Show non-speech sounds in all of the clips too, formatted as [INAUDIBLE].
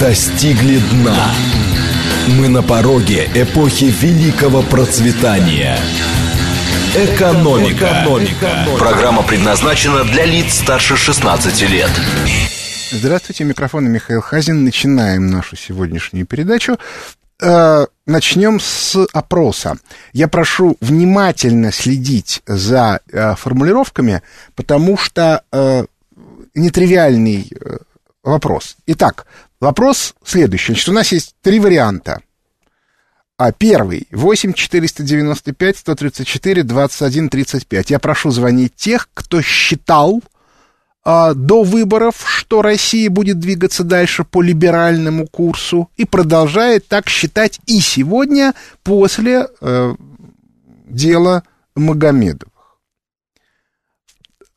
достигли дна. Мы на пороге эпохи великого процветания. Экономика. Экономика. Программа предназначена для лиц старше 16 лет. Здравствуйте, микрофон Михаил Хазин. Начинаем нашу сегодняшнюю передачу. Э, начнем с опроса. Я прошу внимательно следить за э, формулировками, потому что э, нетривиальный вопрос. Итак, вопрос следующий. Значит, у нас есть три варианта. А первый 8 495 134 21 35. Я прошу звонить тех, кто считал а, до выборов, что Россия будет двигаться дальше по либеральному курсу и продолжает так считать и сегодня после э, дела Магомедов.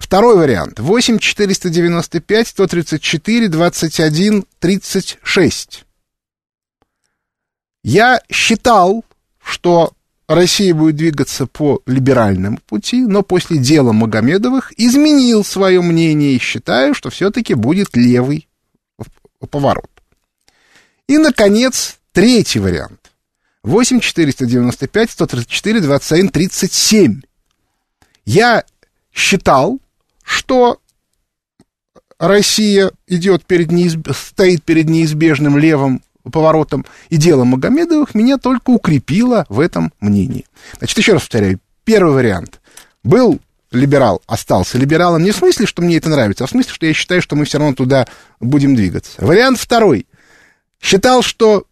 Второй вариант. 8 495 134 21 36. Я считал, что Россия будет двигаться по либеральному пути, но после дела Магомедовых изменил свое мнение и считаю, что все-таки будет левый поворот. И, наконец, третий вариант. 8 495 134 21 37. Я считал, что Россия идет перед неизб... стоит перед неизбежным левым поворотом, и дело Магомедовых меня только укрепило в этом мнении. Значит, еще раз повторяю, первый вариант. Был либерал, остался либералом не в смысле, что мне это нравится, а в смысле, что я считаю, что мы все равно туда будем двигаться. Вариант второй. Считал, что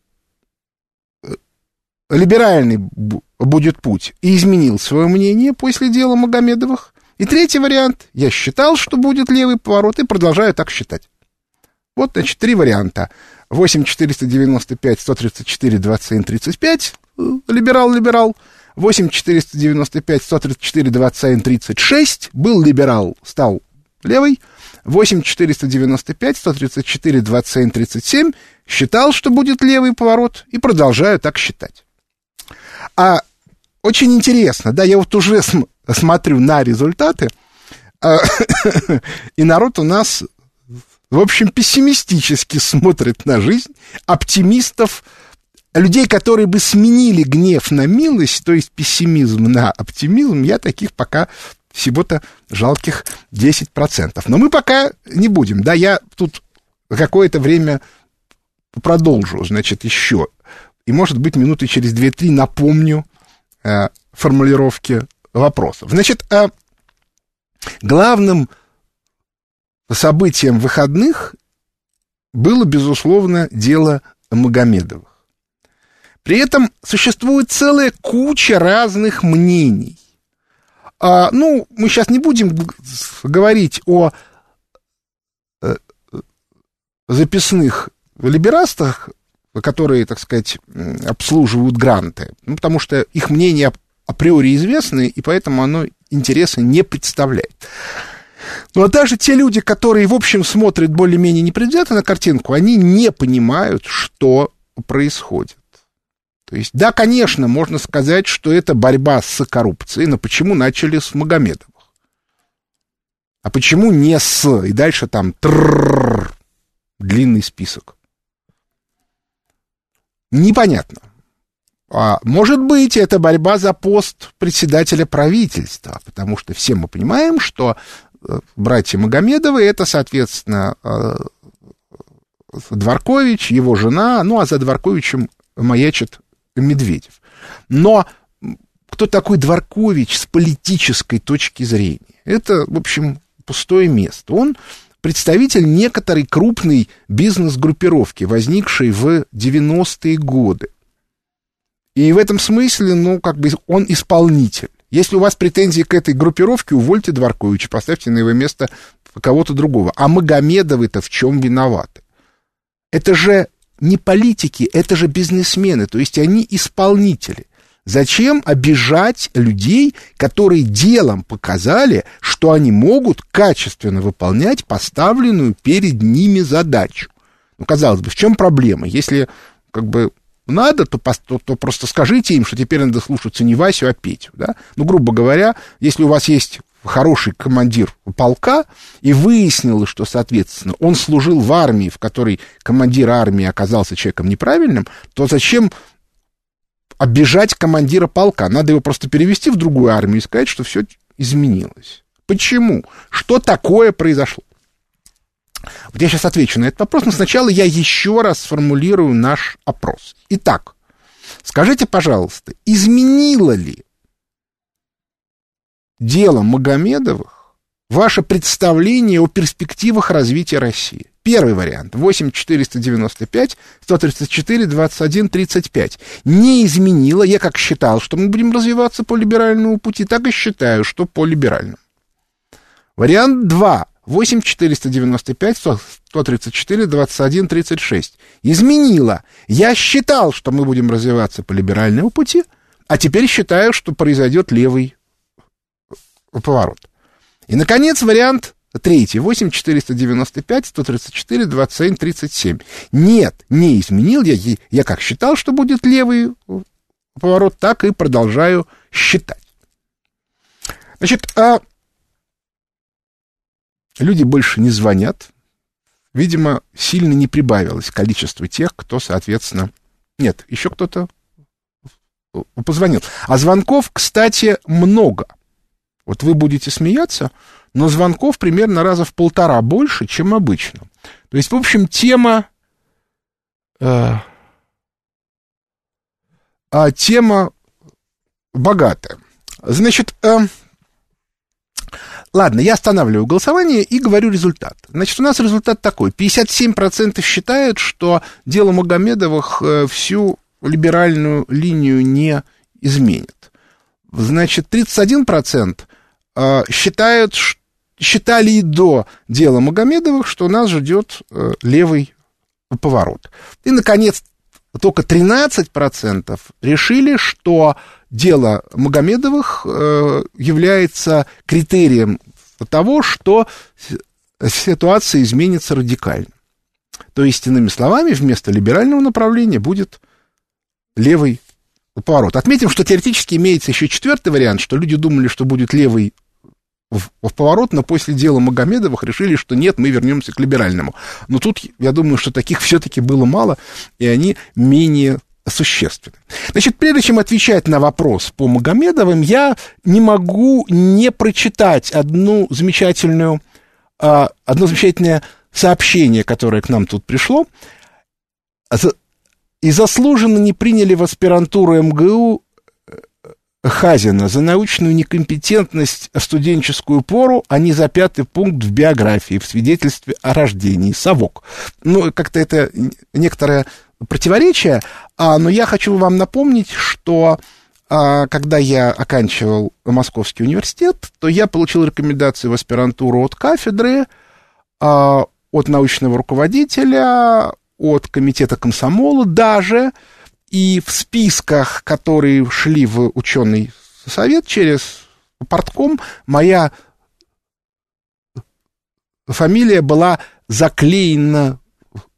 э, либеральный будет путь, и изменил свое мнение после дела Магомедовых. И третий вариант. Я считал, что будет левый поворот, и продолжаю так считать. Вот, значит, три варианта. 8 495 134 27 35 либерал-либерал. 8 495 134 27 36 был либерал, стал левый. 8 495 134 27 37 считал, что будет левый поворот, и продолжаю так считать. А очень интересно, да, я вот уже смотрю на результаты, а, [COUGHS] и народ у нас в общем, пессимистически смотрит на жизнь, оптимистов, людей, которые бы сменили гнев на милость, то есть пессимизм на оптимизм, я таких пока всего-то жалких 10%. Но мы пока не будем, да, я тут какое-то время продолжу, значит, еще. И, может быть, минуты через 2-3 напомню э, формулировки вопросов. Значит, э, главным событием выходных было, безусловно, дело Магомедовых. При этом существует целая куча разных мнений. А, ну, мы сейчас не будем говорить о э, записных либерастах, которые, так сказать, обслуживают гранты, ну, потому что их мнение априори известны, и поэтому оно интереса не представляет. Ну а даже те люди, которые, в общем, смотрят более-менее непредвзято на картинку, они не понимают, что происходит. То есть, да, конечно, можно сказать, что это борьба с коррупцией, но почему начали с Магомедовых? А почему не с... И дальше там длинный список. Непонятно. А, может быть, это борьба за пост председателя правительства, потому что все мы понимаем, что братья Магомедовы, это, соответственно, э, Дворкович, его жена, ну, а за Дворковичем маячит Медведев. Но кто такой Дворкович с политической точки зрения? Это, в общем, пустое место. Он представитель некоторой крупной бизнес-группировки, возникшей в 90-е годы. И в этом смысле, ну, как бы он исполнитель. Если у вас претензии к этой группировке, увольте Дворковича, поставьте на его место кого-то другого. А Магомедовы-то в чем виноваты? Это же не политики, это же бизнесмены, то есть они исполнители. Зачем обижать людей, которые делом показали, что они могут качественно выполнять поставленную перед ними задачу? Ну, казалось бы, в чем проблема? Если как бы надо, то, то, то просто скажите им, что теперь надо слушаться не Васю, а Петю. Да? Ну, грубо говоря, если у вас есть хороший командир полка, и выяснилось, что, соответственно, он служил в армии, в которой командир армии оказался человеком неправильным, то зачем обижать командира полка? Надо его просто перевести в другую армию и сказать, что все изменилось. Почему? Что такое произошло? Вот я сейчас отвечу на этот вопрос, но сначала я еще раз сформулирую наш опрос. Итак, скажите, пожалуйста, изменило ли дело Магомедовых ваше представление о перспективах развития России? Первый вариант. 8 495 134 21 35. Не изменило. Я как считал, что мы будем развиваться по либеральному пути, так и считаю, что по либеральному. Вариант 2. 8 495 134 21 36. Изменило. Я считал, что мы будем развиваться по либеральному пути, а теперь считаю, что произойдет левый поворот. И, наконец, вариант третий. 8 495 134 27 37. Нет, не изменил я. Я как считал, что будет левый поворот, так и продолжаю считать. Значит, а люди больше не звонят. Видимо, сильно не прибавилось количество тех, кто, соответственно... Нет, еще кто-то позвонил. А звонков, кстати, много. Вот вы будете смеяться, но звонков примерно раза в полтора больше, чем обычно. То есть, в общем, тема... Э, а тема богатая. Значит, э, Ладно, я останавливаю голосование и говорю результат. Значит, у нас результат такой. 57% считают, что дело Магомедовых э, всю либеральную линию не изменит. Значит, 31% э, считают, считали и до дела Магомедовых, что нас ждет э, левый поворот. И, наконец, только 13% решили, что дело Магомедовых э, является критерием того, что ситуация изменится радикально. То есть, иными словами, вместо либерального направления будет левый поворот. Отметим, что теоретически имеется еще четвертый вариант, что люди думали, что будет левый в, поворот, но после дела Магомедовых решили, что нет, мы вернемся к либеральному. Но тут, я думаю, что таких все-таки было мало, и они менее существенны. Значит, прежде чем отвечать на вопрос по Магомедовым, я не могу не прочитать одну замечательную, а, одно замечательное сообщение, которое к нам тут пришло. И заслуженно не приняли в аспирантуру МГУ Хазина за научную некомпетентность в студенческую пору, а не за пятый пункт в биографии, в свидетельстве о рождении. Совок. Ну, как-то это некоторое противоречие, а, но я хочу вам напомнить, что а, когда я оканчивал Московский университет, то я получил рекомендацию в аспирантуру от кафедры, а, от научного руководителя, от комитета комсомола даже, и в списках, которые шли в ученый совет через портком, моя фамилия была заклеена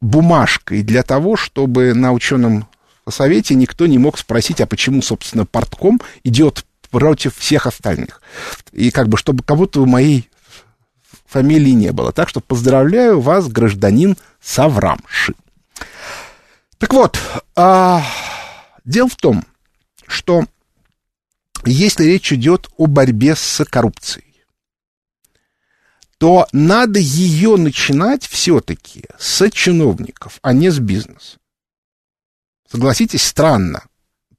бумажкой для того, чтобы на ученом совете никто не мог спросить, а почему, собственно, портком идет против всех остальных. И как бы, чтобы кого-то у моей фамилии не было. Так что поздравляю вас, гражданин Саврамши. Так вот, а, дело в том, что если речь идет о борьбе с коррупцией, то надо ее начинать все-таки с чиновников, а не с бизнеса. Согласитесь, странно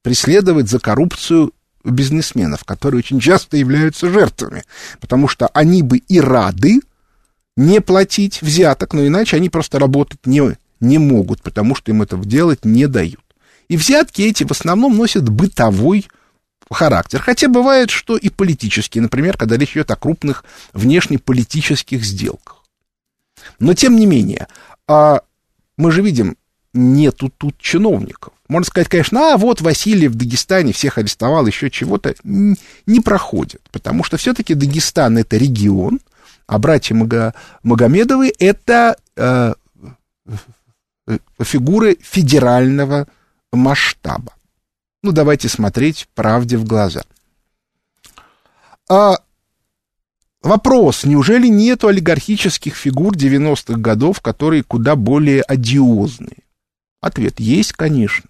преследовать за коррупцию бизнесменов, которые очень часто являются жертвами, потому что они бы и рады не платить взяток, но иначе они просто работать не, не могут, потому что им этого делать не дают. И взятки эти в основном носят бытовой характер. Хотя бывает, что и политические, например, когда речь идет о крупных внешнеполитических сделках. Но тем не менее, а мы же видим, нету тут чиновников. Можно сказать, конечно, а вот Василий в Дагестане всех арестовал, еще чего-то. Не проходит, потому что все-таки Дагестан это регион, а братья Магомедовы это э, Э, фигуры федерального масштаба. Ну, давайте смотреть правде в глаза. А вопрос, неужели нету олигархических фигур 90-х годов, которые куда более одиозные? Ответ есть, конечно.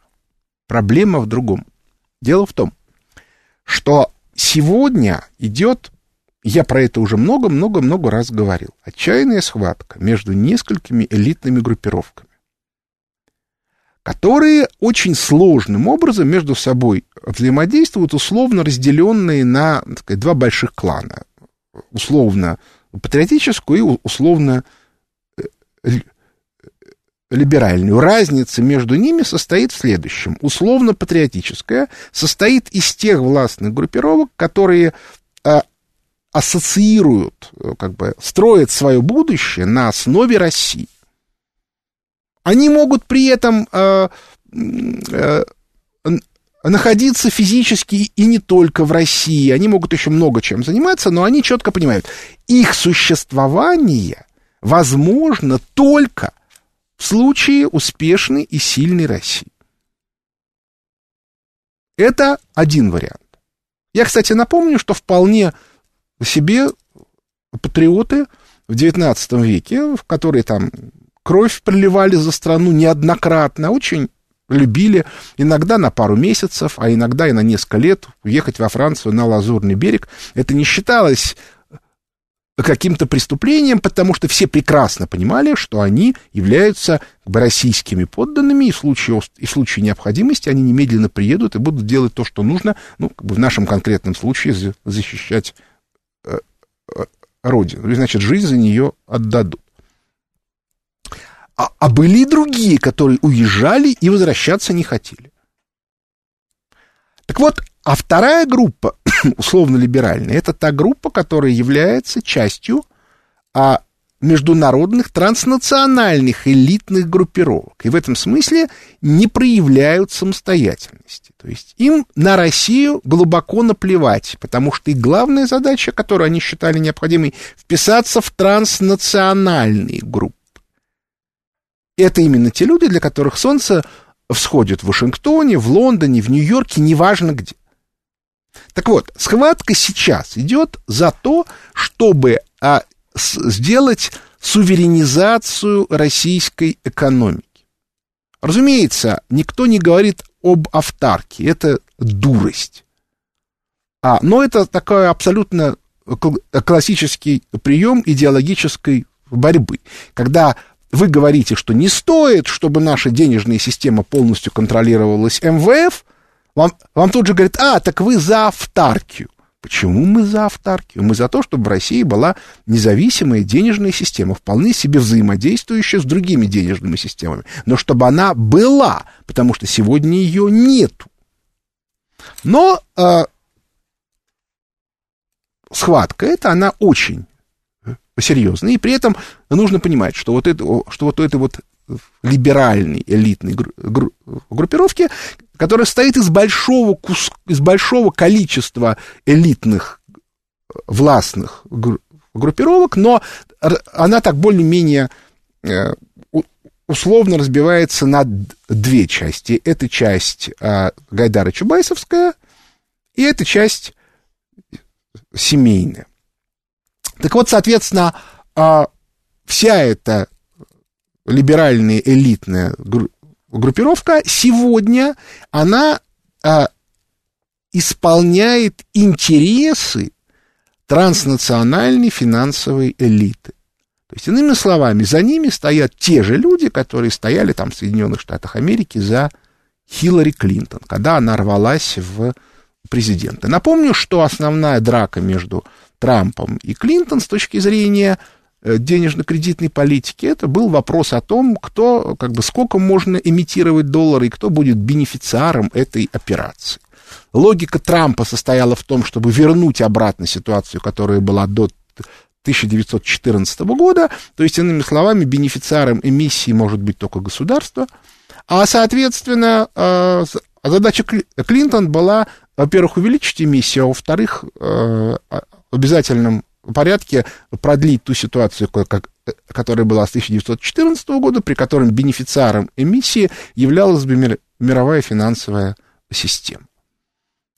Проблема в другом. Дело в том, что сегодня идет, я про это уже много-много-много раз говорил, отчаянная схватка между несколькими элитными группировками которые очень сложным образом между собой взаимодействуют, условно разделенные на сказать, два больших клана. Условно патриотическую и условно э, либеральную. Разница между ними состоит в следующем. Условно-патриотическая состоит из тех властных группировок, которые а, ассоциируют, как бы строят свое будущее на основе России. Они могут при этом э, э, находиться физически и не только в России. Они могут еще много чем заниматься, но они четко понимают, их существование возможно только в случае успешной и сильной России. Это один вариант. Я, кстати, напомню, что вполне себе патриоты в XIX веке, в которые там кровь проливали за страну неоднократно, очень любили иногда на пару месяцев, а иногда и на несколько лет уехать во Францию на Лазурный берег. Это не считалось каким-то преступлением, потому что все прекрасно понимали, что они являются российскими подданными, и в, случае, и в случае необходимости они немедленно приедут и будут делать то, что нужно, ну, как бы в нашем конкретном случае защищать э, э, Родину. Значит, жизнь за нее отдадут. А, а были и другие, которые уезжали и возвращаться не хотели. Так вот, а вторая группа, [COUGHS] условно-либеральная, это та группа, которая является частью а, международных транснациональных элитных группировок. И в этом смысле не проявляют самостоятельности. То есть им на Россию глубоко наплевать, потому что их главная задача, которую они считали необходимой, вписаться в транснациональные группы. Это именно те люди, для которых солнце всходит в Вашингтоне, в Лондоне, в Нью-Йорке, неважно где. Так вот, схватка сейчас идет за то, чтобы а, с, сделать суверенизацию российской экономики. Разумеется, никто не говорит об автарке, это дурость. А, но это такой абсолютно классический прием идеологической борьбы, когда вы говорите, что не стоит, чтобы наша денежная система полностью контролировалась МВФ, вам, вам тут же говорят, а, так вы за автаркию. Почему мы за автаркию? Мы за то, чтобы в России была независимая денежная система, вполне себе взаимодействующая с другими денежными системами. Но чтобы она была, потому что сегодня ее нету. Но э, схватка эта, она очень серьезно. И при этом нужно понимать, что вот это, что вот этой вот либеральной элитной группировки, которая состоит из большого, кус, из большого количества элитных властных группировок, но она так более-менее э, условно разбивается на две части. Это часть а, Гайдара Чубайсовская, и это часть семейная. Так вот, соответственно, а, вся эта либеральная элитная группировка сегодня, она а, исполняет интересы транснациональной финансовой элиты. То есть, иными словами, за ними стоят те же люди, которые стояли там в Соединенных Штатах Америки за Хиллари Клинтон, когда она рвалась в президенты. Напомню, что основная драка между Трампом и Клинтон с точки зрения э, денежно-кредитной политики, это был вопрос о том, кто, как бы, сколько можно имитировать доллары и кто будет бенефициаром этой операции. Логика Трампа состояла в том, чтобы вернуть обратно ситуацию, которая была до 1914 года, то есть, иными словами, бенефициаром эмиссии может быть только государство, а, соответственно, э, задача Клинтон была, во-первых, увеличить эмиссию, а во-вторых, э, в обязательном порядке продлить ту ситуацию, как, которая была с 1914 года, при котором бенефициаром эмиссии являлась бы мир, мировая финансовая система,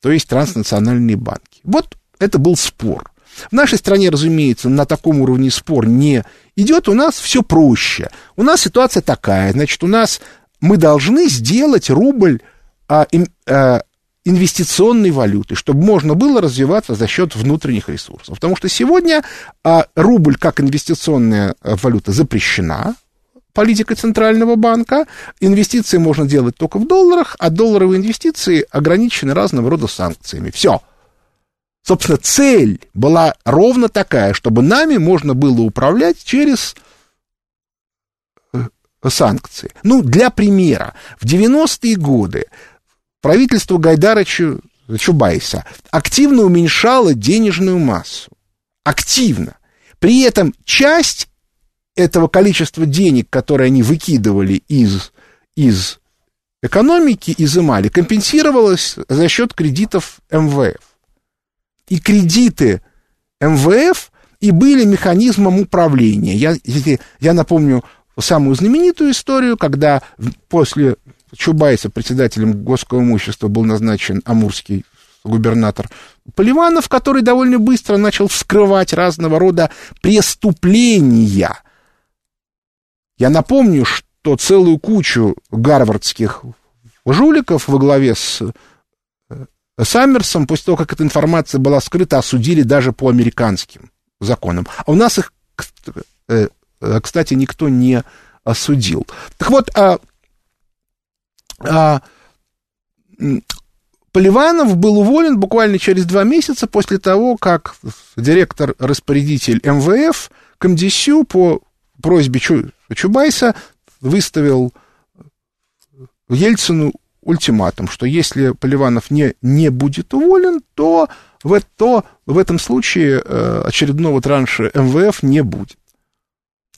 то есть транснациональные банки. Вот это был спор. В нашей стране, разумеется, на таком уровне спор не идет, у нас все проще. У нас ситуация такая, значит, у нас мы должны сделать рубль а, им, а, инвестиционной валютой, чтобы можно было развиваться за счет внутренних ресурсов. Потому что сегодня а, рубль как инвестиционная а, валюта запрещена политикой Центрального банка. Инвестиции можно делать только в долларах, а долларовые инвестиции ограничены разного рода санкциями. Все. Собственно, цель была ровно такая, чтобы нами можно было управлять через э, санкции. Ну, для примера, в 90-е годы правительство Гайдара Чубайса активно уменьшало денежную массу. Активно. При этом часть этого количества денег, которые они выкидывали из, из экономики, изымали, компенсировалось за счет кредитов МВФ и кредиты МВФ и были механизмом управления. Я, я напомню самую знаменитую историю, когда после Чубайса председателем Госского имущества был назначен амурский губернатор Поливанов, который довольно быстро начал вскрывать разного рода преступления. Я напомню, что целую кучу гарвардских жуликов во главе с Саммерсом, после того, как эта информация была скрыта, осудили даже по американским законам. А у нас их, э, э, кстати, никто не осудил. Так вот, а, Поливанов был уволен буквально через два месяца после того, как директор-распорядитель МВФ Камдисю по просьбе Чубайса выставил Ельцину ультиматум, что если Поливанов не, не будет уволен, то в, то в этом случае э, очередного транша МВФ не будет.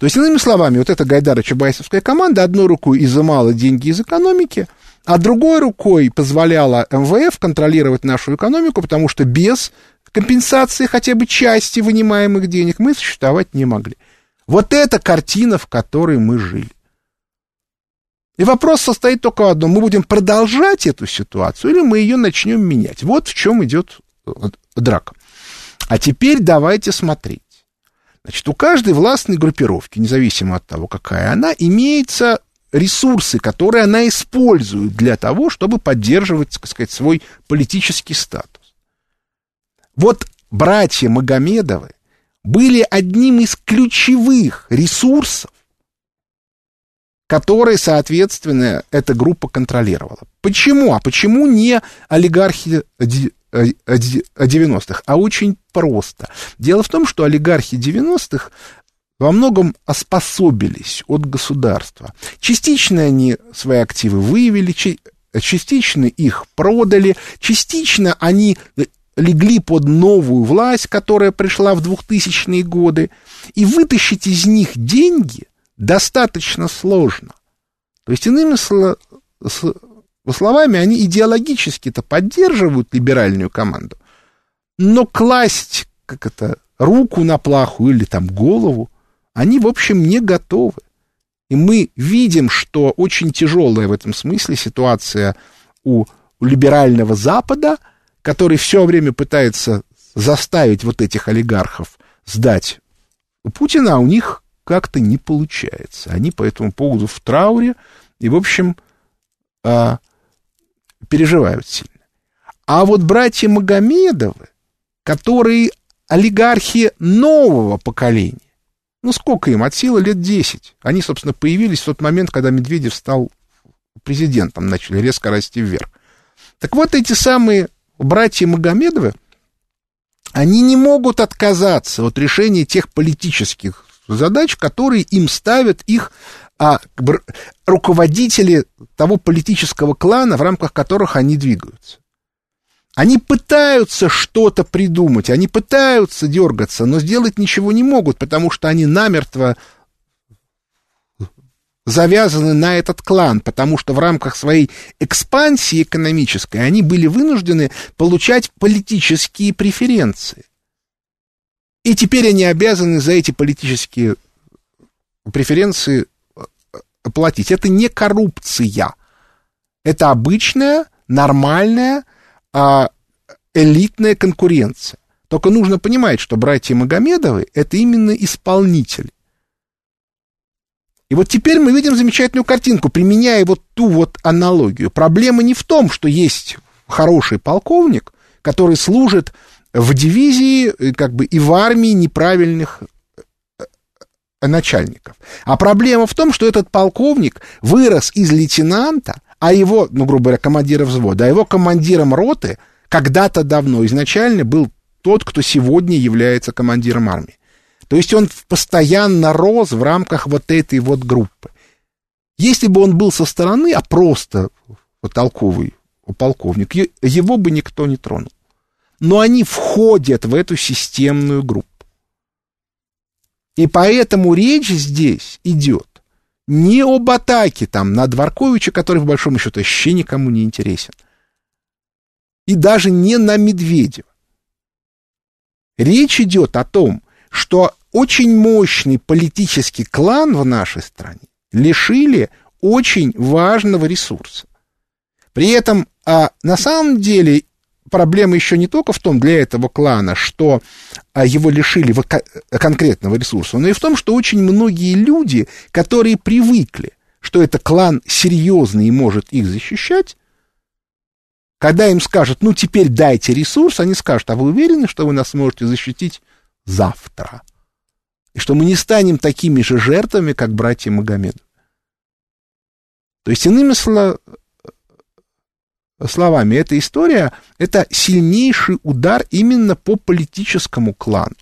То есть, иными словами, вот эта Гайдара-Чубайсовская команда одной рукой изымала деньги из экономики, а другой рукой позволяла МВФ контролировать нашу экономику, потому что без компенсации хотя бы части вынимаемых денег мы существовать не могли. Вот эта картина, в которой мы жили. И вопрос состоит только в одном. Мы будем продолжать эту ситуацию или мы ее начнем менять? Вот в чем идет э, драка. А теперь давайте смотреть. Значит, у каждой властной группировки, независимо от того, какая она, имеются ресурсы, которые она использует для того, чтобы поддерживать, так сказать, свой политический статус. Вот братья Магомедовы были одним из ключевых ресурсов, которые, соответственно, эта группа контролировала. Почему? А почему не олигархи 90-х? А очень просто. Дело в том, что олигархи 90-х во многом оспособились от государства. Частично они свои активы выявили, частично их продали, частично они легли под новую власть, которая пришла в 2000-е годы, и вытащить из них деньги достаточно сложно. То есть, иными словами, они идеологически-то поддерживают либеральную команду, но класть, как это, руку на плаху или там голову, они, в общем, не готовы. И мы видим, что очень тяжелая в этом смысле ситуация у либерального Запада, который все время пытается заставить вот этих олигархов сдать Путина, а у них как-то не получается. Они по этому поводу в трауре и, в общем, а, переживают сильно. А вот братья Магомедовы, которые олигархи нового поколения, ну сколько им, от силы лет 10. Они, собственно, появились в тот момент, когда Медведев стал президентом, начали резко расти вверх. Так вот, эти самые братья Магомедовы, они не могут отказаться от решения тех политических задач, которые им ставят их а, руководители того политического клана, в рамках которых они двигаются. Они пытаются что-то придумать, они пытаются дергаться, но сделать ничего не могут, потому что они намертво завязаны на этот клан, потому что в рамках своей экспансии экономической они были вынуждены получать политические преференции. И теперь они обязаны за эти политические преференции платить. Это не коррупция. Это обычная, нормальная, а, элитная конкуренция. Только нужно понимать, что братья Магомедовы — это именно исполнители. И вот теперь мы видим замечательную картинку, применяя вот ту вот аналогию. Проблема не в том, что есть хороший полковник, который служит в дивизии э, как бы и в армии неправильных э, начальников. А проблема в том, что этот полковник вырос из лейтенанта, а его, ну, грубо говоря, командира взвода, а его командиром роты когда-то давно изначально был тот, кто сегодня является командиром армии. То есть он постоянно рос в рамках вот этой вот группы. Если бы он был со стороны, а просто вот толковый полковник, его бы никто не тронул. Но они входят в эту системную группу. И поэтому речь здесь идет не об атаке там на Дворковича, который, в большом счету, вообще никому не интересен. И даже не на Медведева. Речь идет о том, что очень мощный политический клан в нашей стране лишили очень важного ресурса. При этом а, на самом деле проблема еще не только в том для этого клана, что а, его лишили конкретного ресурса, но и в том, что очень многие люди, которые привыкли, что это клан серьезный и может их защищать, когда им скажут, ну теперь дайте ресурс, они скажут, а вы уверены, что вы нас сможете защитить завтра? И что мы не станем такими же жертвами, как братья Магомед. То есть, иными словами, эта история — это сильнейший удар именно по политическому клану.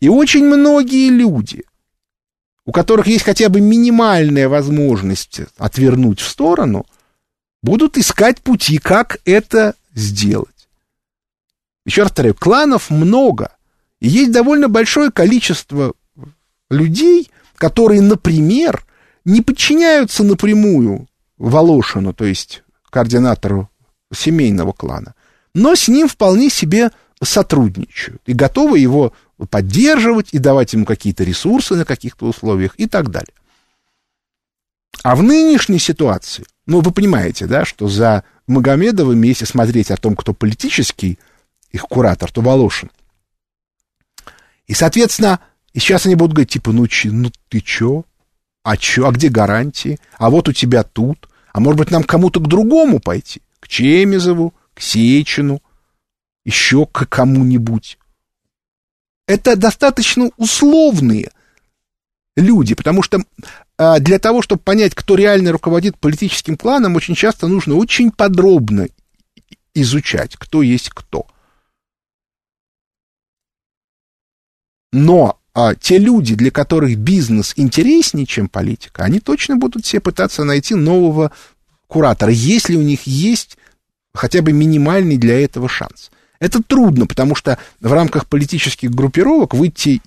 И очень многие люди, у которых есть хотя бы минимальная возможность отвернуть в сторону, будут искать пути, как это сделать. Еще раз повторяю, кланов много, и есть довольно большое количество людей, которые, например, не подчиняются напрямую Волошину, то есть координатору семейного клана, но с ним вполне себе сотрудничают и готовы его поддерживать и давать ему какие-то ресурсы на каких-то условиях и так далее. А в нынешней ситуации, ну, вы понимаете, да, что за Магомедовым, если смотреть о том, кто политический их куратор, то Волошин. И, соответственно, и сейчас они будут говорить, типа, ну, че, ну ты чё? А чё? А где гарантии? А вот у тебя тут. А может быть, нам кому-то к другому пойти? К Чемизову, к Сечину, еще к кому-нибудь. Это достаточно условные люди, потому что а, для того, чтобы понять, кто реально руководит политическим кланом, очень часто нужно очень подробно изучать, кто есть кто. Но а, те люди, для которых бизнес интереснее, чем политика, они точно будут все пытаться найти нового куратора, если у них есть хотя бы минимальный для этого шанс. Это трудно, потому что в рамках политических группировок выйти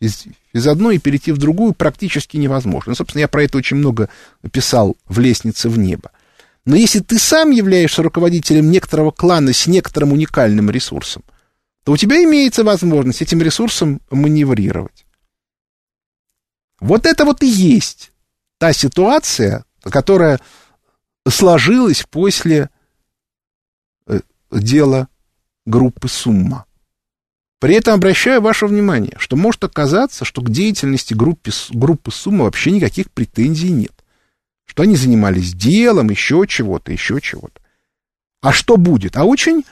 из, из одной и перейти в другую практически невозможно. Ну, собственно, я про это очень много писал в «Лестнице в небо». Но если ты сам являешься руководителем некоторого клана с некоторым уникальным ресурсом, то у тебя имеется возможность этим ресурсом маневрировать. Вот это вот и есть та ситуация, которая сложилась после э, дела группы «Сумма». При этом обращаю ваше внимание, что может оказаться, что к деятельности группы, группы «Сумма» вообще никаких претензий нет. Что они занимались делом, еще чего-то, еще чего-то. А что будет? А очень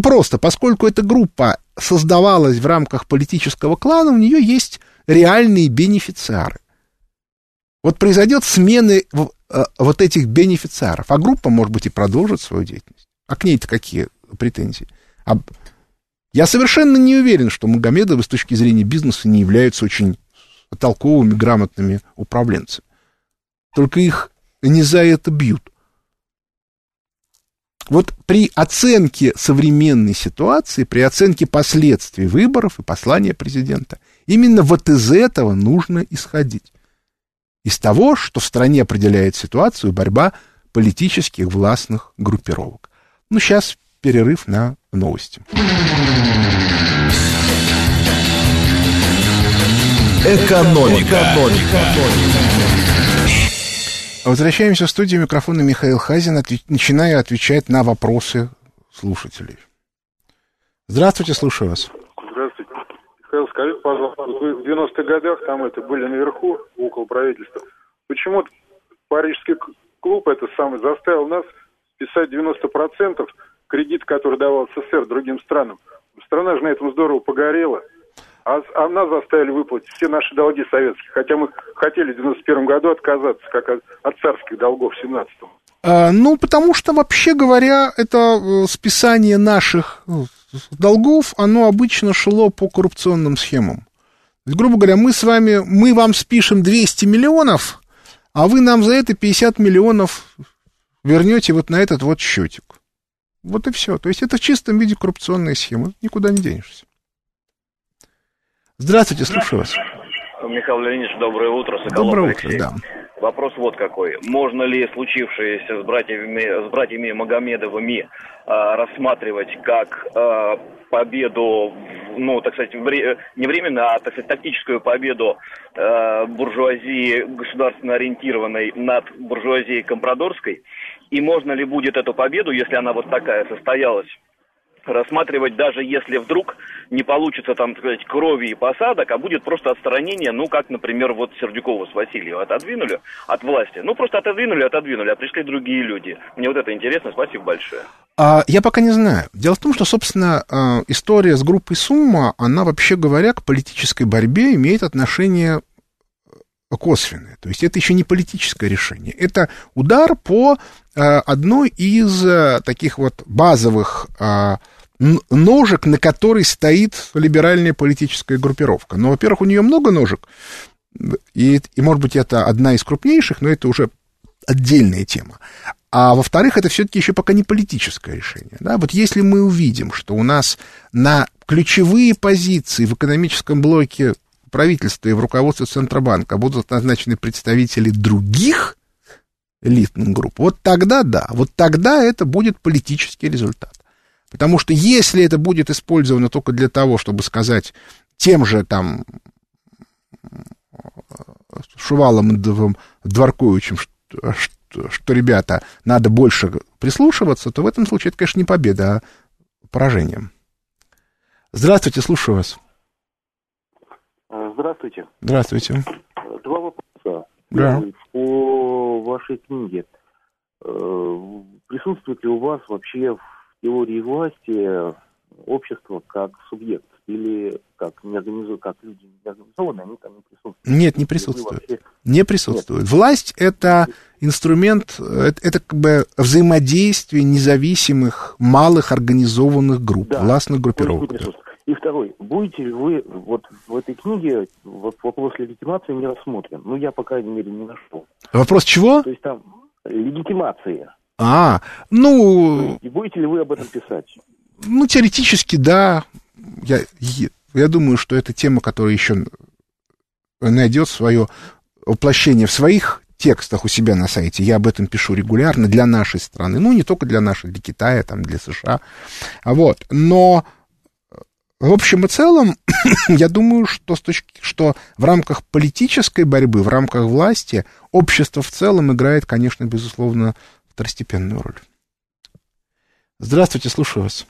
просто, поскольку эта группа создавалась в рамках политического клана, у нее есть реальные бенефициары. Вот произойдет смена э, вот этих бенефициаров, а группа, может быть, и продолжит свою деятельность. А к ней-то какие претензии? А я совершенно не уверен, что Магомедовы с точки зрения бизнеса не являются очень толковыми, грамотными управленцами. Только их не за это бьют. Вот при оценке современной ситуации, при оценке последствий выборов и послания президента, именно вот из этого нужно исходить. Из того, что в стране определяет ситуацию борьба политических властных группировок. Ну, сейчас перерыв на новости. Экономика. Экономика. Возвращаемся в студию микрофона Михаил Хазин, отве- начиная отвечать на вопросы слушателей. Здравствуйте, слушаю вас. Здравствуйте. Михаил, скажите, пожалуйста, вы в 90-х годах там это были наверху, около правительства. Почему Парижский клуб это самый заставил нас списать 90% кредит, который давал СССР другим странам? Страна же на этом здорово погорела. А, а нас заставили выплатить все наши долги советские. Хотя мы хотели в 91 году отказаться, как от, от царских долгов в 17-м. А, ну, потому что, вообще говоря, это э, списание наших э, долгов, оно обычно шло по коррупционным схемам. Грубо говоря, мы с вами, мы вам спишем 200 миллионов, а вы нам за это 50 миллионов вернете вот на этот вот счетик. Вот и все. То есть это в чистом виде коррупционная схема. Никуда не денешься. Здравствуйте, слушаю вас. Михаил Леонидович, доброе утро. Соколов доброе утро, Алексей. да. Вопрос вот какой. Можно ли случившееся с братьями, с братьями Магомедовыми а, рассматривать как а, победу, ну, так сказать, вре, не временно, а, так сказать, тактическую победу а, буржуазии государственно ориентированной над буржуазией компрадорской? И можно ли будет эту победу, если она вот такая состоялась, рассматривать даже если вдруг не получится там, так сказать, крови и посадок, а будет просто отстранение, ну, как, например, вот Сердюкова с Васильева отодвинули от власти. Ну, просто отодвинули, отодвинули, а пришли другие люди. Мне вот это интересно, спасибо большое. А, я пока не знаю. Дело в том, что, собственно, а, история с группой Сумма, она, вообще говоря, к политической борьбе имеет отношение э, косвенное. То есть это еще не политическое решение. Это удар по э, одной из э, таких вот базовых ножек, на которой стоит либеральная политическая группировка. Но, во-первых, у нее много ножек, и, и, может быть, это одна из крупнейших, но это уже отдельная тема. А во-вторых, это все-таки еще пока не политическое решение. Да? Вот если мы увидим, что у нас на ключевые позиции в экономическом блоке правительства и в руководстве Центробанка будут назначены представители других элитных групп, вот тогда да, вот тогда это будет политический результат. Потому что если это будет использовано только для того, чтобы сказать тем же там Шувалом и Дворковичем, что, что, что, ребята, надо больше прислушиваться, то в этом случае это, конечно, не победа, а поражение. Здравствуйте, слушаю вас. Здравствуйте. Здравствуйте. Два вопроса. Да. По вашей книге. Э, присутствует ли у вас вообще в теории власти общество как субъект или как не организуют, как люди не организованы, они там не присутствуют. Нет, не присутствуют. Вообще... Не присутствуют. Нет. Власть это инструмент, это, это как бы взаимодействие независимых малых организованных групп, да. властных группировок. И второй, будете ли вы, вот в этой книге вот вопрос легитимации не рассмотрен. Ну, я, по крайней мере, не нашел. Вопрос чего? То есть там легитимация. А, ну... И будете ли вы об этом писать? Ну, теоретически, да. Я, я думаю, что это тема, которая еще найдет свое воплощение в своих текстах у себя на сайте. Я об этом пишу регулярно для нашей страны. Ну, не только для нашей, для Китая, там, для США. А вот. Но в общем и целом, [COUGHS] я думаю, что, с точки, что в рамках политической борьбы, в рамках власти, общество в целом играет, конечно, безусловно, второстепенную роль. Здравствуйте, слушаю вас.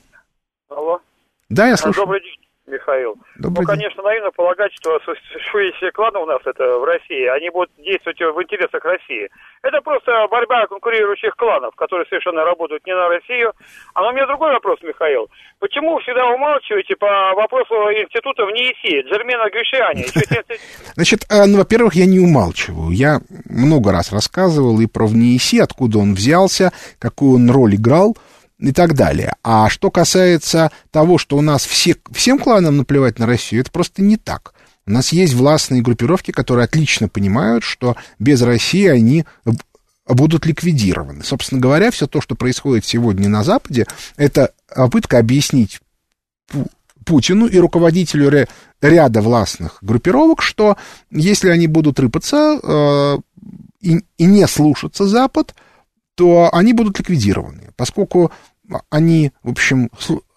Алло. Да, я слушаю. Добрый день, Михаил. Добрый ну, день. конечно, наивно полагать, что существующие кланы у нас это в России, они будут действовать в интересах России. Это просто борьба конкурирующих кланов, которые совершенно работают не на Россию. А у меня другой вопрос, Михаил. Почему всегда умалчиваете по вопросу института в НИИСИ, Джермена Гришиани? [LAUGHS] Значит, э, ну, во-первых, я не умалчиваю. Я много раз рассказывал и про НИИСИ, откуда он взялся, какую он роль играл и так далее. А что касается того, что у нас все, всем кланам наплевать на Россию, это просто не так. У нас есть властные группировки, которые отлично понимают, что без России они будут ликвидированы. Собственно говоря, все то, что происходит сегодня на Западе, это попытка объяснить Путину и руководителю ряда властных группировок, что если они будут рыпаться э, и, и не слушаться Запад, то они будут ликвидированы. Поскольку они, в общем,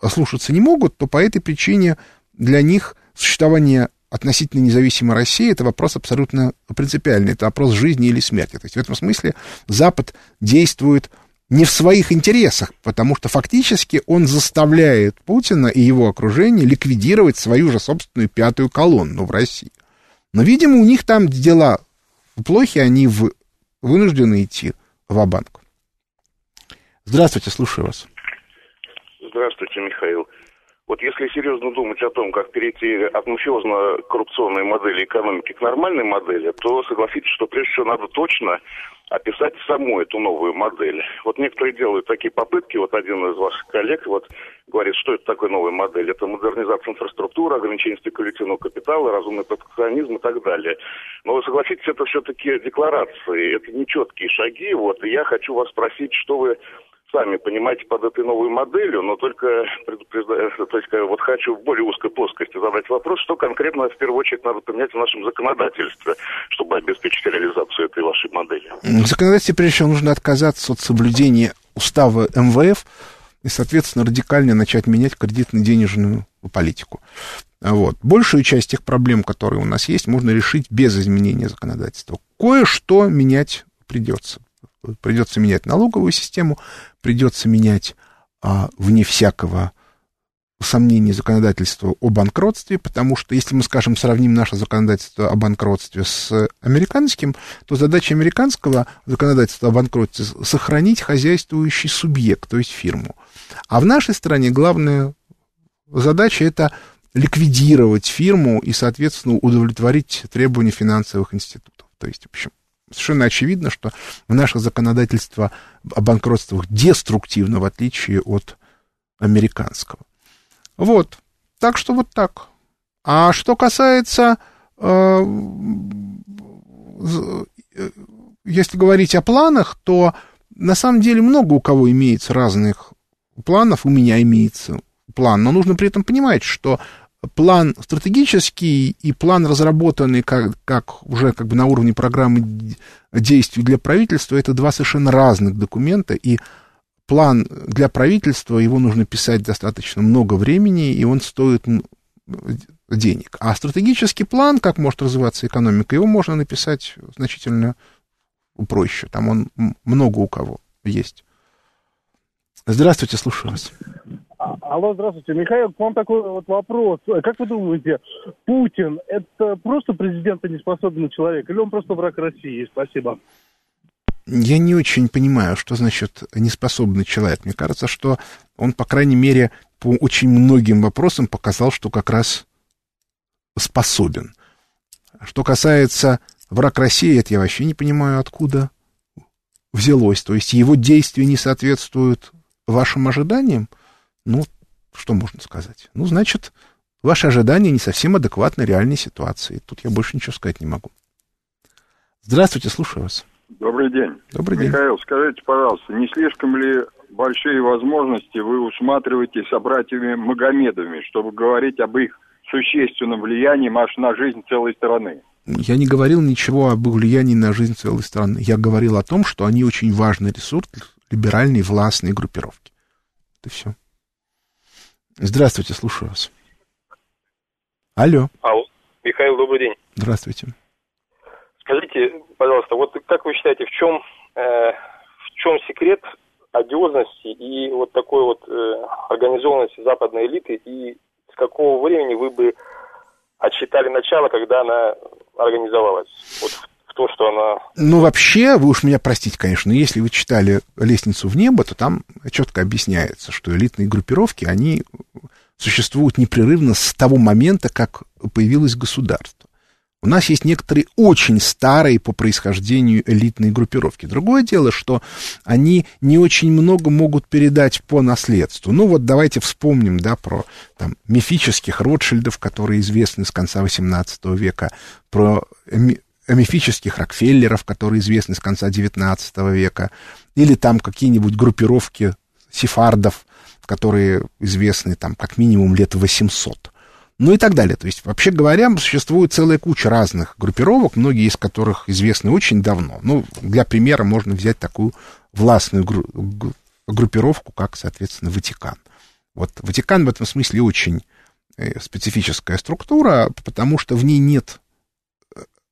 слушаться не могут, то по этой причине для них существование относительно независимой России это вопрос абсолютно принципиальный, это вопрос жизни или смерти. То есть в этом смысле Запад действует не в своих интересах, потому что фактически он заставляет Путина и его окружение ликвидировать свою же собственную пятую колонну в России. Но, видимо, у них там дела плохи, они в... вынуждены идти в банк Здравствуйте, слушаю вас. Здравствуйте, Михаил. Вот если серьезно думать о том, как перейти от мафиозно-коррупционной модели экономики к нормальной модели, то согласитесь, что прежде всего надо точно описать саму эту новую модель. Вот некоторые делают такие попытки, вот один из ваших коллег вот говорит, что это такое новая модель. Это модернизация инфраструктуры, ограничение спекулятивного капитала, разумный протекционизм и так далее. Но вы согласитесь, это все-таки декларации, это нечеткие шаги. Вот, и я хочу вас спросить, что вы сами понимаете под этой новой моделью, но только предупреждаю, то есть вот хочу в более узкой плоскости задать вопрос, что конкретно в первую очередь надо поменять в нашем законодательстве, чтобы обеспечить реализацию этой вашей модели. В законодательстве, прежде всего, нужно отказаться от соблюдения устава МВФ и, соответственно, радикально начать менять кредитно-денежную политику. Вот. Большую часть тех проблем, которые у нас есть, можно решить без изменения законодательства. Кое-что менять придется. Придется менять налоговую систему, придется менять, а, вне всякого сомнений, законодательство о банкротстве, потому что если мы, скажем, сравним наше законодательство о банкротстве с американским, то задача американского законодательства о банкротстве — сохранить хозяйствующий субъект, то есть фирму. А в нашей стране главная задача — это ликвидировать фирму и, соответственно, удовлетворить требования финансовых институтов. То есть, в общем, совершенно очевидно, что наше законодательство о банкротствах деструктивно, в отличие от американского. Вот. Так что вот так. А что касается, э, если говорить о планах, то на самом деле много у кого имеется разных планов. У меня имеется план, но нужно при этом понимать, что план стратегический и план, разработанный как, как уже как бы на уровне программы действий для правительства, это два совершенно разных документа, и план для правительства, его нужно писать достаточно много времени, и он стоит денег. А стратегический план, как может развиваться экономика, его можно написать значительно проще. Там он много у кого есть. Здравствуйте, слушаю вас. Алло, здравствуйте. Михаил, к вам такой вот вопрос. Как вы думаете, Путин – это просто президента неспособный человек или он просто враг России? Спасибо. Я не очень понимаю, что значит неспособный человек. Мне кажется, что он, по крайней мере, по очень многим вопросам показал, что как раз способен. Что касается враг России, это я вообще не понимаю, откуда взялось. То есть его действия не соответствуют вашим ожиданиям. Ну, что можно сказать? Ну, значит, ваши ожидания не совсем адекватны реальной ситуации. Тут я больше ничего сказать не могу. Здравствуйте, слушаю вас. Добрый день. Добрый день. Михаил, скажите, пожалуйста, не слишком ли большие возможности вы усматриваете с братьями Магомедовыми, чтобы говорить об их существенном влиянии аж на жизнь целой страны? Я не говорил ничего об их влиянии на жизнь целой страны. Я говорил о том, что они очень важный ресурс либеральной властной группировки. Это все. Здравствуйте, слушаю вас. Алло. Алло. Михаил, добрый день. Здравствуйте. Скажите, пожалуйста, вот как вы считаете, в чем, э, в чем секрет одиозности и вот такой вот э, организованности западной элиты, и с какого времени вы бы отсчитали начало, когда она организовалась? Вот то, что она... Ну, вообще, вы уж меня простите, конечно, но если вы читали «Лестницу в небо», то там четко объясняется, что элитные группировки, они существуют непрерывно с того момента, как появилось государство. У нас есть некоторые очень старые по происхождению элитные группировки. Другое дело, что они не очень много могут передать по наследству. Ну вот давайте вспомним, да, про там, мифических Ротшильдов, которые известны с конца XVIII века, про мифических Рокфеллеров, которые известны с конца XIX века, или там какие-нибудь группировки сефардов, которые известны там как минимум лет 800. Ну и так далее. То есть, вообще говоря, существует целая куча разных группировок, многие из которых известны очень давно. Ну, для примера можно взять такую властную гру- группировку, как, соответственно, Ватикан. Вот Ватикан в этом смысле очень э, специфическая структура, потому что в ней нет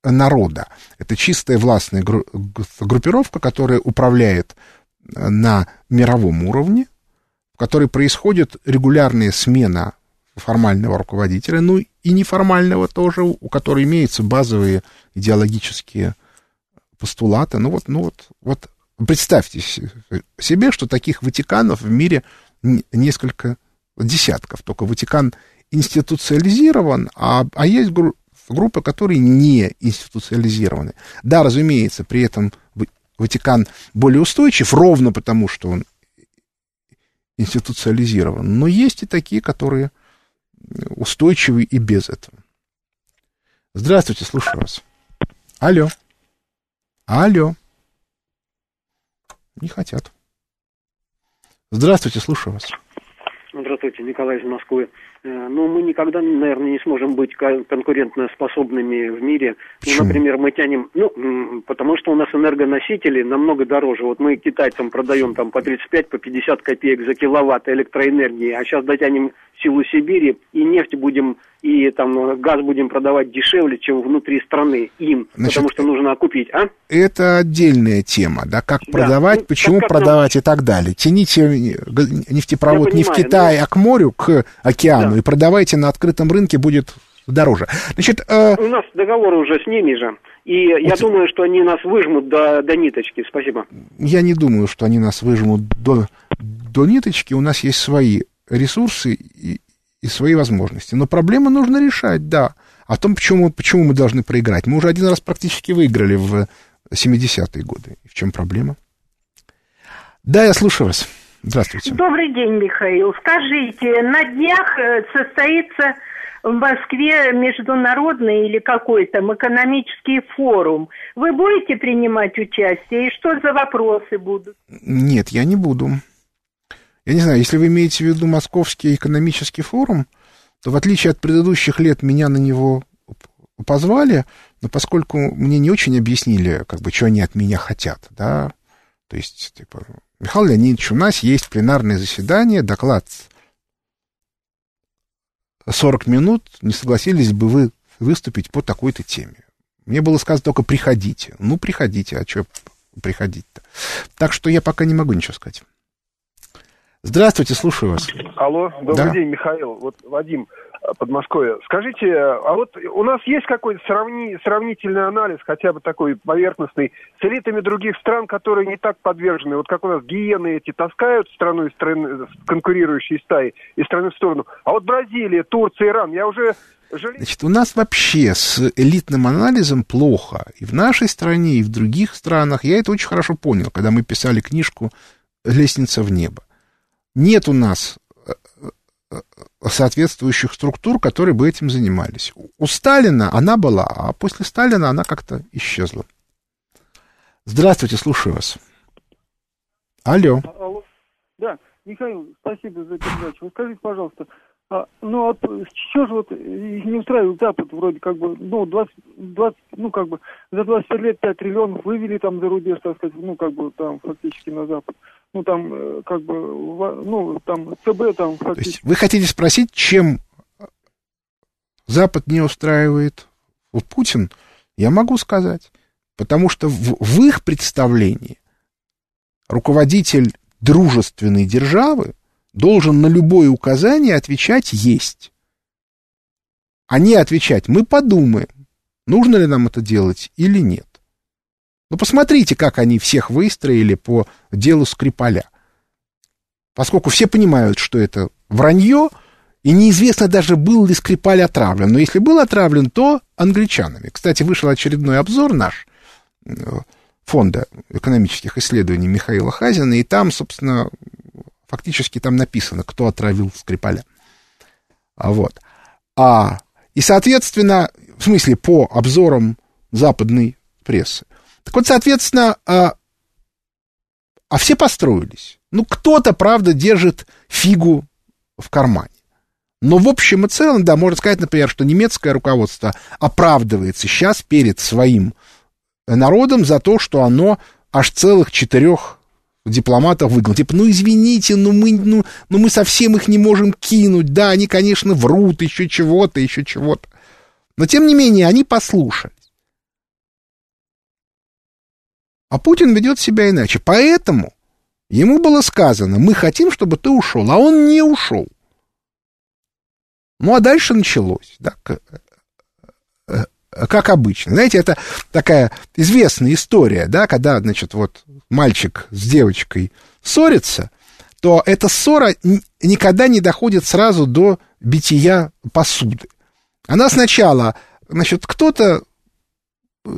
народа. Это чистая властная группировка, которая управляет на мировом уровне, в которой происходит регулярная смена формального руководителя, ну и неформального тоже, у которого имеются базовые идеологические постулаты. Ну вот, ну вот, вот представьте себе, что таких Ватиканов в мире несколько десятков. Только Ватикан институциализирован, а, а есть группы, которые не институциализированы. Да, разумеется, при этом Ватикан более устойчив, ровно потому, что он институциализирован. Но есть и такие, которые устойчивы и без этого. Здравствуйте, слушаю вас. Алло. Алло. Не хотят. Здравствуйте, слушаю вас. Здравствуйте, Николай из Москвы. Э, ну, мы никогда, наверное, не сможем быть конкурентно способными в мире. Ну, например, мы тянем, ну, потому что у нас энергоносители намного дороже. Вот мы китайцам продаем там по 35, по 50 копеек за киловатт электроэнергии, а сейчас дотянем силу Сибири и нефть будем и там газ будем продавать дешевле, чем внутри страны им, Значит, потому что нужно окупить, а? Это отдельная тема, да, как да. продавать, ну, почему как продавать нам... и так далее. Тяните нефтепровод понимаю, не в Китай, но... а к морю, к океану, да. и продавайте на открытом рынке, будет дороже. Значит, э... У нас договор уже с ними же. И вот... я думаю, что они нас выжмут до, до ниточки. Спасибо. Я не думаю, что они нас выжмут до, до ниточки. У нас есть свои ресурсы и, и свои возможности. Но проблемы нужно решать, да. О том, почему, почему мы должны проиграть. Мы уже один раз практически выиграли в 70-е годы. В чем проблема? Да, я слушаю вас. Здравствуйте. Добрый день, Михаил. Скажите, на днях э, состоится в Москве международный или какой там экономический форум. Вы будете принимать участие? И что за вопросы будут? Нет, я не буду. Я не знаю, если вы имеете в виду Московский экономический форум, то в отличие от предыдущих лет меня на него позвали, но поскольку мне не очень объяснили, как бы, что они от меня хотят, да, то есть, типа, Михаил Леонидович, у нас есть пленарное заседание, доклад 40 минут, не согласились бы вы выступить по такой-то теме. Мне было сказано только приходите. Ну, приходите, а что приходить-то? Так что я пока не могу ничего сказать. Здравствуйте, слушаю вас. Алло, добрый да? день, Михаил. Вот Вадим, Подмосковье. Скажите, а вот у нас есть какой-то сравни, сравнительный анализ, хотя бы такой поверхностный, с элитами других стран, которые не так подвержены? Вот как у нас гиены эти таскают страну из страны, конкурирующие стаи из страны в сторону. А вот Бразилия, Турция, Иран, я уже Значит, у нас вообще с элитным анализом плохо. И в нашей стране, и в других странах. Я это очень хорошо понял, когда мы писали книжку «Лестница в небо» нет у нас соответствующих структур, которые бы этим занимались. У Сталина она была, а после Сталина она как-то исчезла. Здравствуйте, слушаю вас. Алло. Алло. Да, Михаил, спасибо за передачу. Вы скажите, пожалуйста, а, ну, а что же вот не устраивает Запад вроде как бы, ну, 20, 20, ну, как бы за 25 лет 5 триллионов вывели там за рубеж, так сказать, ну, как бы там фактически на Запад. Ну, там, э, как бы, ну, там, ЦБ там фактически... То есть вы хотите спросить, чем Запад не устраивает Путин? Я могу сказать. Потому что в, в их представлении руководитель дружественной державы должен на любое указание отвечать «есть». А не отвечать «мы подумаем, нужно ли нам это делать или нет». Ну, посмотрите, как они всех выстроили по делу Скрипаля. Поскольку все понимают, что это вранье, и неизвестно даже, был ли Скрипаль отравлен. Но если был отравлен, то англичанами. Кстати, вышел очередной обзор наш э, фонда экономических исследований Михаила Хазина, и там, собственно, Фактически там написано, кто отравил Скрипаля. А вот. А, и, соответственно, в смысле, по обзорам западной прессы. Так вот, соответственно, а, а все построились. Ну, кто-то, правда, держит фигу в кармане. Но в общем и целом, да, можно сказать, например, что немецкое руководство оправдывается сейчас перед своим народом за то, что оно аж целых четырех дипломатов выгнал. Типа, ну извините, ну мы, ну, ну мы совсем их не можем кинуть. Да, они, конечно, врут, еще чего-то, еще чего-то. Но тем не менее, они послушались. А Путин ведет себя иначе. Поэтому ему было сказано, мы хотим, чтобы ты ушел, а он не ушел. Ну, а дальше началось, да, э, как обычно. Знаете, это такая известная история, да, когда, значит, вот мальчик с девочкой ссорится, то эта ссора никогда не доходит сразу до бития посуды. Она сначала, значит, кто-то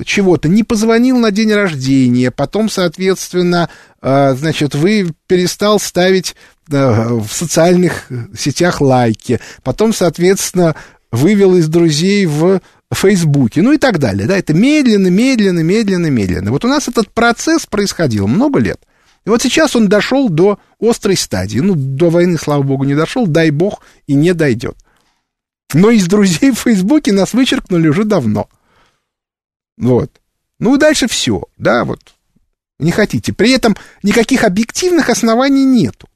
чего-то не позвонил на день рождения, потом, соответственно, э, значит, вы перестал ставить э, в социальных сетях лайки, потом, соответственно, вывел из друзей в Фейсбуке, ну и так далее. Да, это медленно, медленно, медленно, медленно. Вот у нас этот процесс происходил много лет. И вот сейчас он дошел до острой стадии. Ну, до войны, слава богу, не дошел, дай бог, и не дойдет. Но из друзей в Фейсбуке нас вычеркнули уже давно. Вот. Ну и дальше все, да, вот. Не хотите. При этом никаких объективных оснований нету.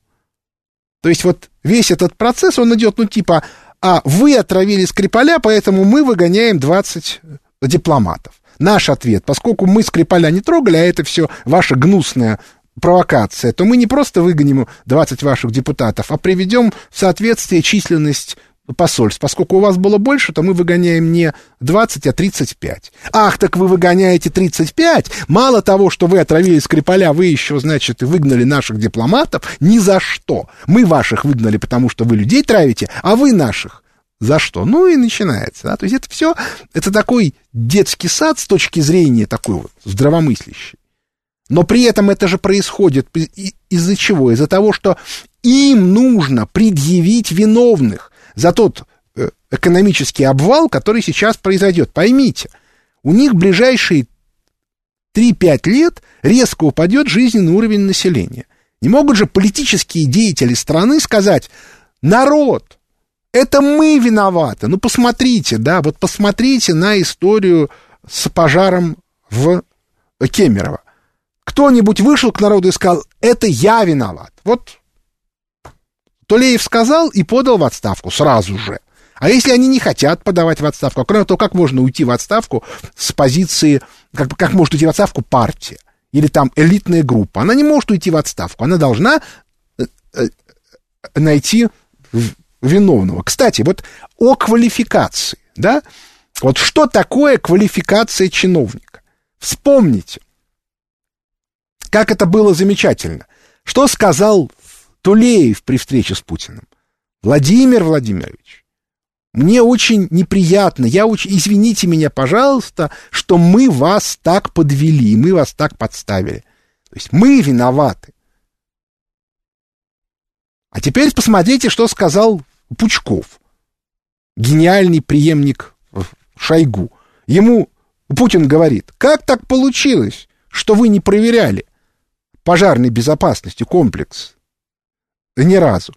То есть вот весь этот процесс, он идет, ну, типа, а вы отравили Скрипаля, поэтому мы выгоняем 20 дипломатов. Наш ответ, поскольку мы Скрипаля не трогали, а это все ваша гнусная провокация, то мы не просто выгоним 20 ваших депутатов, а приведем в соответствие численность посольств. Поскольку у вас было больше, то мы выгоняем не 20, а 35. Ах, так вы выгоняете 35? Мало того, что вы отравили Скрипаля, вы еще, значит, выгнали наших дипломатов? Ни за что. Мы ваших выгнали, потому что вы людей травите, а вы наших. За что? Ну и начинается. Да? То есть это все, это такой детский сад с точки зрения такой вот здравомыслящей. Но при этом это же происходит из-за чего? Из-за того, что им нужно предъявить виновных за тот э, экономический обвал, который сейчас произойдет. Поймите, у них ближайшие 3-5 лет резко упадет жизненный уровень населения. Не могут же политические деятели страны сказать, народ, это мы виноваты. Ну, посмотрите, да, вот посмотрите на историю с пожаром в Кемерово. Кто-нибудь вышел к народу и сказал, это я виноват. Вот Тулеев сказал и подал в отставку сразу же. А если они не хотят подавать в отставку, а кроме того, как можно уйти в отставку с позиции, как, как может уйти в отставку партия или там элитная группа? Она не может уйти в отставку, она должна э, э, найти виновного. Кстати, вот о квалификации, да? Вот что такое квалификация чиновника? Вспомните, как это было замечательно. Что сказал Тулеев при встрече с Путиным. Владимир Владимирович, мне очень неприятно, я очень, извините меня, пожалуйста, что мы вас так подвели, мы вас так подставили. То есть мы виноваты. А теперь посмотрите, что сказал Пучков, гениальный преемник Шойгу. Ему Путин говорит, как так получилось, что вы не проверяли пожарной безопасности комплекс ни разу.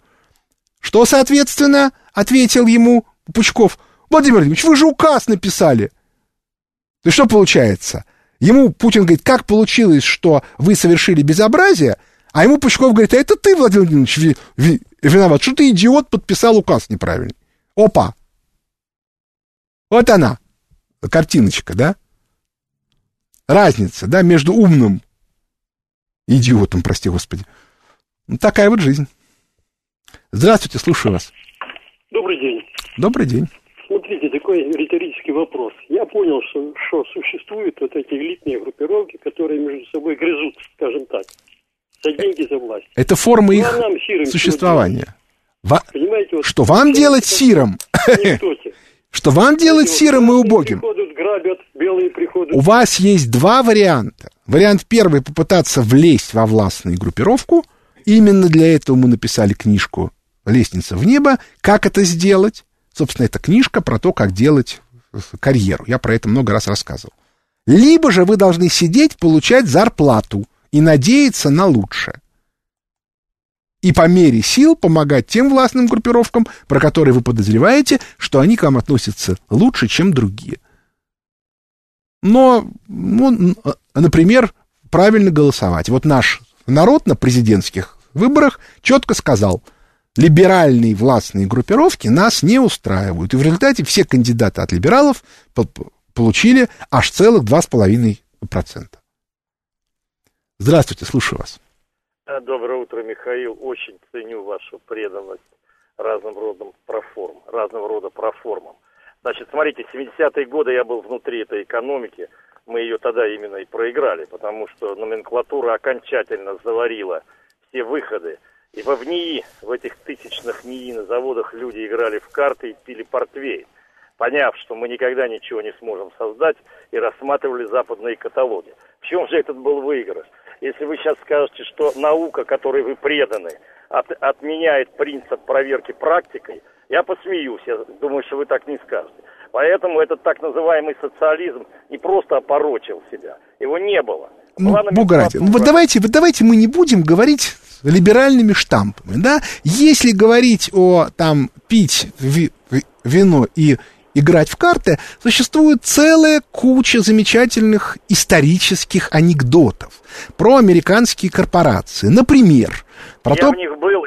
Что, соответственно, ответил ему Пучков, Владимир Владимирович, вы же указ написали. То что получается? Ему Путин говорит, как получилось, что вы совершили безобразие, а ему Пучков говорит, а это ты, Владимир Владимирович, ви, ви, виноват, что ты, идиот, подписал указ неправильный. Опа! Вот она, картиночка, да? Разница, да, между умным и идиотом, прости господи. Ну, такая вот жизнь. Здравствуйте, слушаю вас. Добрый день. Добрый день. Смотрите, такой риторический вопрос. Я понял, что, что существуют вот эти элитные группировки, которые между собой грызут, скажем так, за деньги, за власть. Это форма ну, их а существования. Во... Понимаете, вот, что вам делать сиром? [LAUGHS] Что вам делать сиром и убогим? Грабят, белые приходят. У вас есть два варианта. Вариант первый — попытаться влезть во властную группировку. Именно для этого мы написали книжку лестница в небо. Как это сделать? Собственно, это книжка про то, как делать карьеру. Я про это много раз рассказывал. Либо же вы должны сидеть, получать зарплату и надеяться на лучшее. И по мере сил помогать тем властным группировкам, про которые вы подозреваете, что они к вам относятся лучше, чем другие. Но, ну, например, правильно голосовать. Вот наш народ на президентских выборах четко сказал, либеральные властные группировки нас не устраивают. И в результате все кандидаты от либералов получили аж целых 2,5%. Здравствуйте, слушаю вас. Э, доброе утро, Михаил. Очень ценю вашу преданность разным родом проформ, разного рода проформам. Значит, смотрите, 70-е годы я был внутри этой экономики, мы ее тогда именно и проиграли, потому что номенклатура окончательно заварила все выходы. И во ВНИИ, в этих тысячных НИИ на заводах люди играли в карты и пили портвейн, поняв, что мы никогда ничего не сможем создать, и рассматривали западные каталоги. В чем же этот был выигрыш? Если вы сейчас скажете, что наука, которой вы преданы, от, отменяет принцип проверки практикой, я посмеюсь, я думаю, что вы так не скажете. Поэтому этот так называемый социализм не просто опорочил себя, его не было. Ну, Бога ради. Ну, вот давайте, вот давайте мы не будем говорить либеральными штампами, да? Если говорить о, там, пить ви, вино и играть в карты, существует целая куча замечательных исторических анекдотов про американские корпорации. Например, про я то... в них был.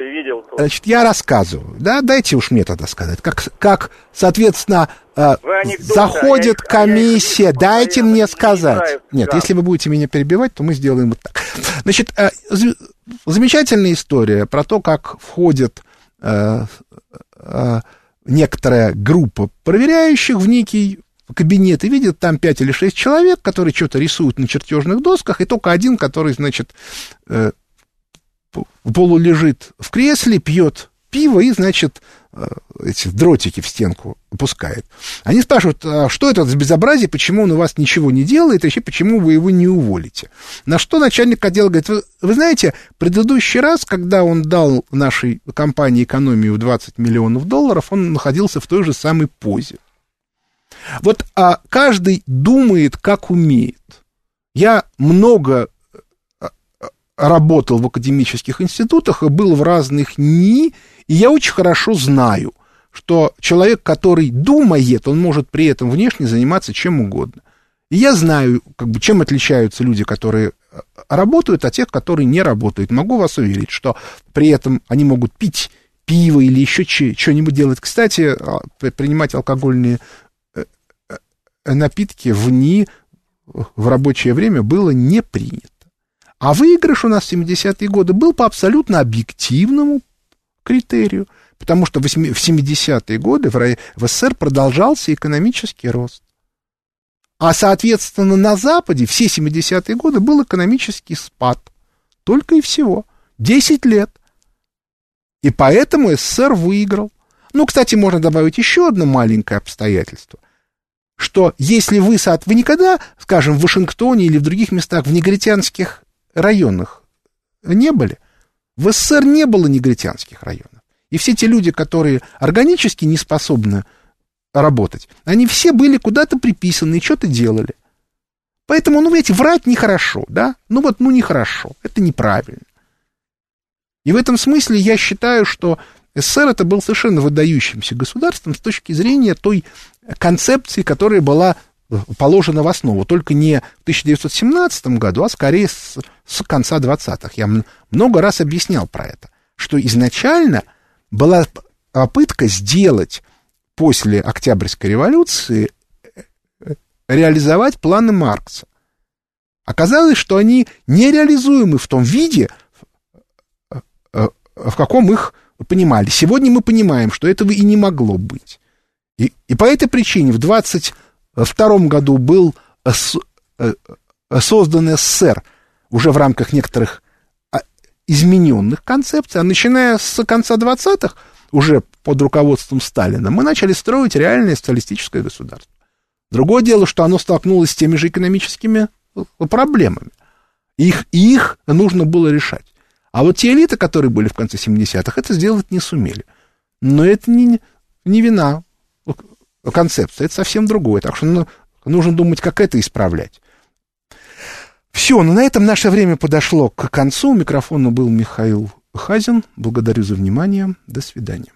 Значит, я рассказываю, да, дайте уж мне тогда сказать, как, как соответственно, э, заходит а комиссия, дайте мне сказать. Нет, если вы будете меня перебивать, то мы сделаем вот так. Значит, э, замечательная история про то, как входит э, некоторая группа проверяющих в некий кабинет и видит там пять или шесть человек, которые что-то рисуют на чертежных досках, и только один, который, значит, полу лежит в кресле, пьет пиво и, значит, э, эти дротики в стенку пускает. Они спрашивают, а что это за безобразие, почему он у вас ничего не делает, и вообще почему вы его не уволите? На что начальник отдела говорит, вы, вы знаете, предыдущий раз, когда он дал нашей компании экономию 20 миллионов долларов, он находился в той же самой позе. Вот а каждый думает, как умеет. Я много работал в академических институтах и был в разных НИИ, и я очень хорошо знаю, что человек, который думает, он может при этом внешне заниматься чем угодно. И я знаю, как бы, чем отличаются люди, которые э, работают, от тех, которые не работают. Могу вас уверить, что при этом они могут пить пиво или еще что-нибудь делать. Кстати, а, принимать алкогольные э, э, напитки в НИИ в рабочее время было не принято. А выигрыш у нас в 70-е годы был по абсолютно объективному критерию, потому что в 70-е годы в СССР продолжался экономический рост. А, соответственно, на Западе все 70-е годы был экономический спад. Только и всего. 10 лет. И поэтому СССР выиграл. Ну, кстати, можно добавить еще одно маленькое обстоятельство что если вы, вы никогда, скажем, в Вашингтоне или в других местах, в негритянских районах не были. В СССР не было негритянских районов. И все те люди, которые органически не способны работать, они все были куда-то приписаны и что-то делали. Поэтому, ну, видите, врать нехорошо, да? Ну вот, ну, нехорошо, это неправильно. И в этом смысле я считаю, что СССР это был совершенно выдающимся государством с точки зрения той концепции, которая была положено в основу, только не в 1917 году, а скорее с, с конца 20-х. Я много раз объяснял про это, что изначально была попытка сделать после Октябрьской революции э, реализовать планы Маркса. Оказалось, что они нереализуемы в том виде, э, э, в каком их понимали. Сегодня мы понимаем, что этого и не могло быть. И, и по этой причине в 20 в втором году был э, э, создан СССР уже в рамках некоторых а, измененных концепций, а начиная с конца 20-х, уже под руководством Сталина, мы начали строить реальное социалистическое государство. Другое дело, что оно столкнулось с теми же экономическими э, проблемами. Их, их нужно было решать. А вот те элиты, которые были в конце 70-х, это сделать не сумели. Но это не, не вина концепция, это совсем другое. Так что ну, нужно думать, как это исправлять. Все, ну на этом наше время подошло к концу. У микрофона был Михаил Хазин. Благодарю за внимание. До свидания.